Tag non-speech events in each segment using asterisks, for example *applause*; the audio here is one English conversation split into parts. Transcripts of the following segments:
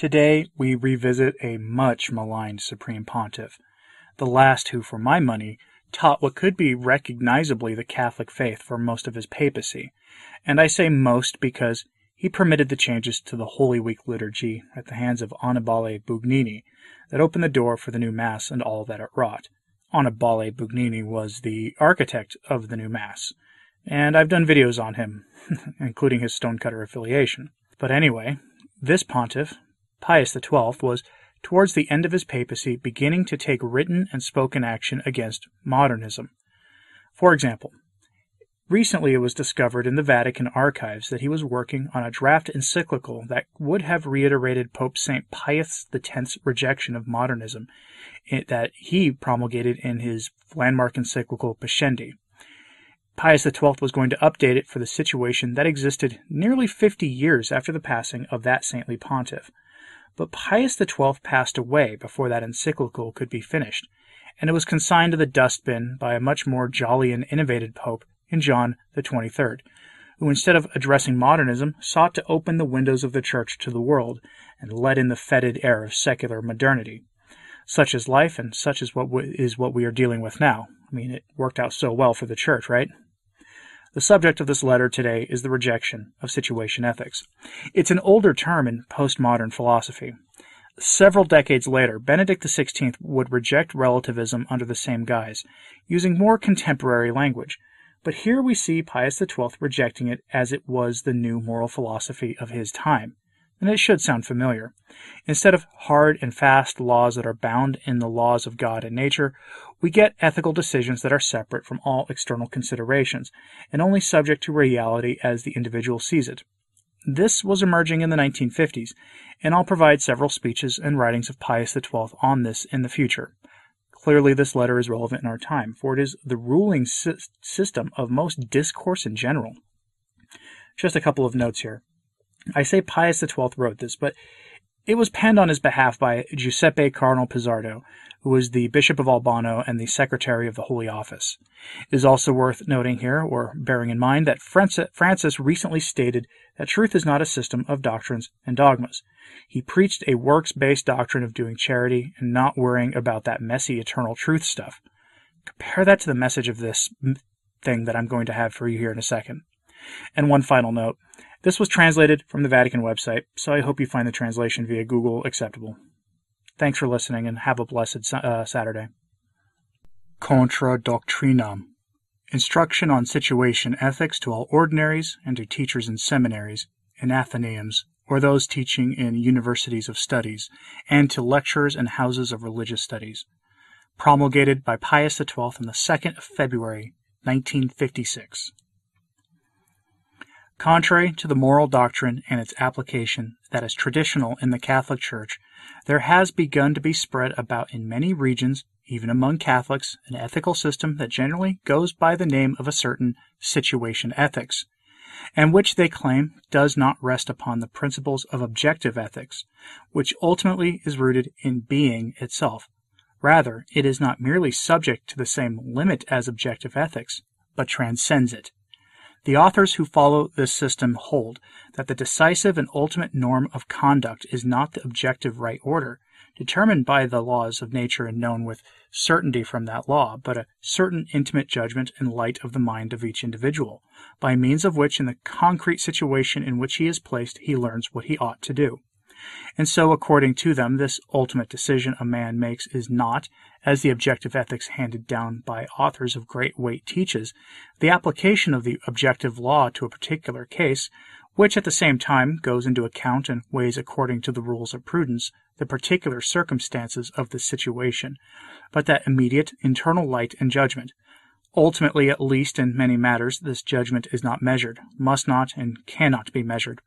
Today, we revisit a much maligned Supreme Pontiff, the last who, for my money, taught what could be recognizably the Catholic faith for most of his papacy. And I say most because he permitted the changes to the Holy Week liturgy at the hands of Annibale Bugnini that opened the door for the new Mass and all that it wrought. Annibale Bugnini was the architect of the new Mass, and I've done videos on him, *laughs* including his stonecutter affiliation. But anyway, this pontiff, Pius XII, was towards the end of his papacy, beginning to take written and spoken action against modernism. For example, recently it was discovered in the Vatican archives that he was working on a draft encyclical that would have reiterated Pope St. Pius X's rejection of modernism that he promulgated in his landmark encyclical Pascendi. Pius XII was going to update it for the situation that existed nearly 50 years after the passing of that saintly pontiff. But Pius XII passed away before that encyclical could be finished, and it was consigned to the dustbin by a much more jolly and innovative pope in John XXIII, who instead of addressing modernism sought to open the windows of the church to the world and let in the fetid air of secular modernity. Such is life, and such is what is what we are dealing with now. I mean, it worked out so well for the church, right? The subject of this letter today is the rejection of situation ethics. It's an older term in postmodern philosophy. Several decades later, Benedict XVI would reject relativism under the same guise, using more contemporary language. But here we see Pius XII rejecting it as it was the new moral philosophy of his time and it should sound familiar. Instead of hard and fast laws that are bound in the laws of God and nature, we get ethical decisions that are separate from all external considerations and only subject to reality as the individual sees it. This was emerging in the 1950s, and I'll provide several speeches and writings of Pius XII on this in the future. Clearly, this letter is relevant in our time, for it is the ruling sy- system of most discourse in general. Just a couple of notes here. I say Pius XII wrote this, but it was penned on his behalf by Giuseppe Cardinal Pizzardo, who was the Bishop of Albano and the Secretary of the Holy Office. It is also worth noting here, or bearing in mind, that Francis recently stated that truth is not a system of doctrines and dogmas. He preached a works based doctrine of doing charity and not worrying about that messy eternal truth stuff. Compare that to the message of this thing that I'm going to have for you here in a second. And one final note this was translated from the Vatican website, so I hope you find the translation via Google acceptable. Thanks for listening and have a blessed uh, Saturday. Contra Doctrinam Instruction on Situation Ethics to all ordinaries and to teachers in seminaries, in Athenaeums, or those teaching in universities of studies, and to lecturers and houses of religious studies. Promulgated by Pius XII on the 2nd of February, 1956. Contrary to the moral doctrine and its application that is traditional in the Catholic Church, there has begun to be spread about in many regions, even among Catholics, an ethical system that generally goes by the name of a certain situation ethics, and which they claim does not rest upon the principles of objective ethics, which ultimately is rooted in being itself. Rather, it is not merely subject to the same limit as objective ethics, but transcends it. The authors who follow this system hold that the decisive and ultimate norm of conduct is not the objective right order, determined by the laws of nature and known with certainty from that law, but a certain intimate judgment in light of the mind of each individual, by means of which in the concrete situation in which he is placed he learns what he ought to do. And so, according to them, this ultimate decision a man makes is not, as the objective ethics handed down by authors of great weight teaches, the application of the objective law to a particular case, which at the same time goes into account and weighs according to the rules of prudence the particular circumstances of the situation, but that immediate internal light and judgment, Ultimately, at least in many matters, this judgment is not measured, must not, and cannot be measured,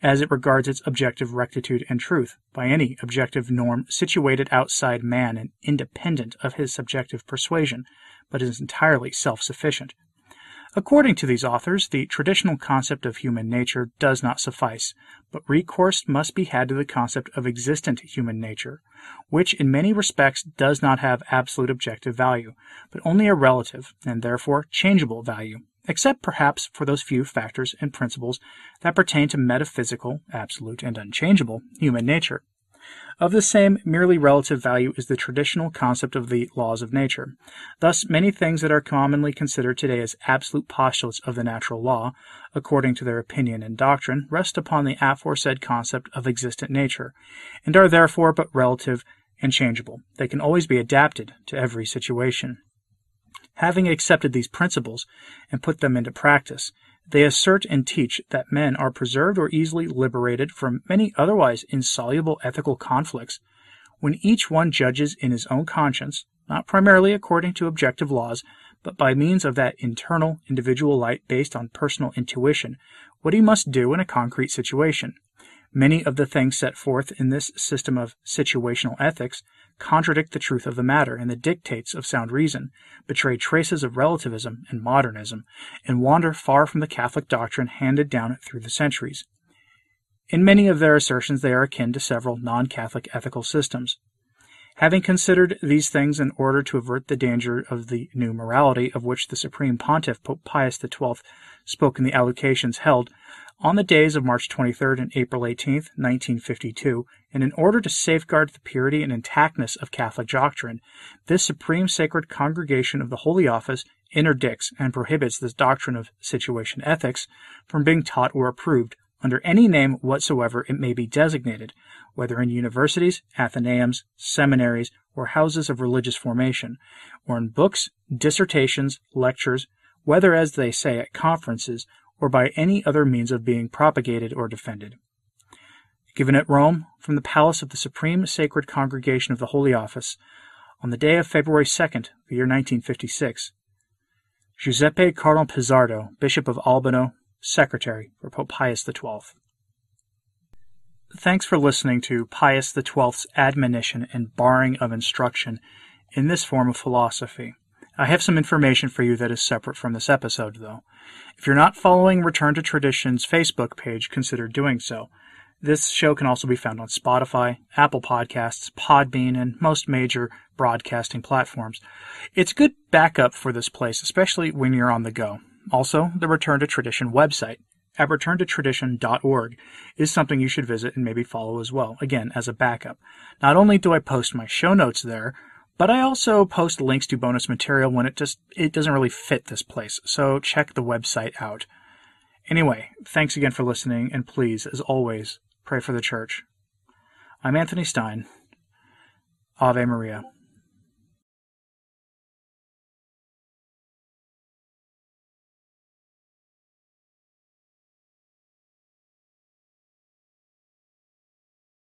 as it regards its objective rectitude and truth, by any objective norm situated outside man and independent of his subjective persuasion, but is entirely self sufficient. According to these authors, the traditional concept of human nature does not suffice, but recourse must be had to the concept of existent human nature, which in many respects does not have absolute objective value, but only a relative, and therefore changeable value, except perhaps for those few factors and principles that pertain to metaphysical, absolute, and unchangeable human nature. Of the same merely relative value is the traditional concept of the laws of nature. Thus, many things that are commonly considered today as absolute postulates of the natural law, according to their opinion and doctrine, rest upon the aforesaid concept of existent nature, and are therefore but relative and changeable. They can always be adapted to every situation. Having accepted these principles and put them into practice, they assert and teach that men are preserved or easily liberated from many otherwise insoluble ethical conflicts when each one judges in his own conscience, not primarily according to objective laws, but by means of that internal individual light based on personal intuition, what he must do in a concrete situation. Many of the things set forth in this system of situational ethics contradict the truth of the matter and the dictates of sound reason, betray traces of relativism and modernism, and wander far from the Catholic doctrine handed down through the centuries. In many of their assertions, they are akin to several non Catholic ethical systems. Having considered these things in order to avert the danger of the new morality of which the Supreme Pontiff Pope Pius XII spoke in the allocations held on the days of March 23 and April 18, 1952, and in order to safeguard the purity and intactness of Catholic doctrine, this Supreme Sacred Congregation of the Holy Office interdicts and prohibits this doctrine of situation ethics from being taught or approved under any name whatsoever it may be designated, whether in universities, athenaeums, seminaries, or houses of religious formation, or in books, dissertations, lectures, whether, as they say, at conferences, or by any other means of being propagated or defended. Given at Rome, from the palace of the Supreme Sacred Congregation of the Holy Office, on the day of February 2nd, the year 1956, Giuseppe Cardinal Pizzardo, Bishop of Albano, Secretary for Pope Pius XII. Thanks for listening to Pius XII's admonition and barring of instruction in this form of philosophy. I have some information for you that is separate from this episode, though. If you're not following Return to Tradition's Facebook page, consider doing so. This show can also be found on Spotify, Apple Podcasts, Podbean, and most major broadcasting platforms. It's good backup for this place, especially when you're on the go. Also, the Return to Tradition website at returntotradition.org is something you should visit and maybe follow as well, again, as a backup. Not only do I post my show notes there, but I also post links to bonus material when it just it doesn't really fit this place. So check the website out. Anyway, thanks again for listening and please as always pray for the church. I'm Anthony Stine. Ave Maria.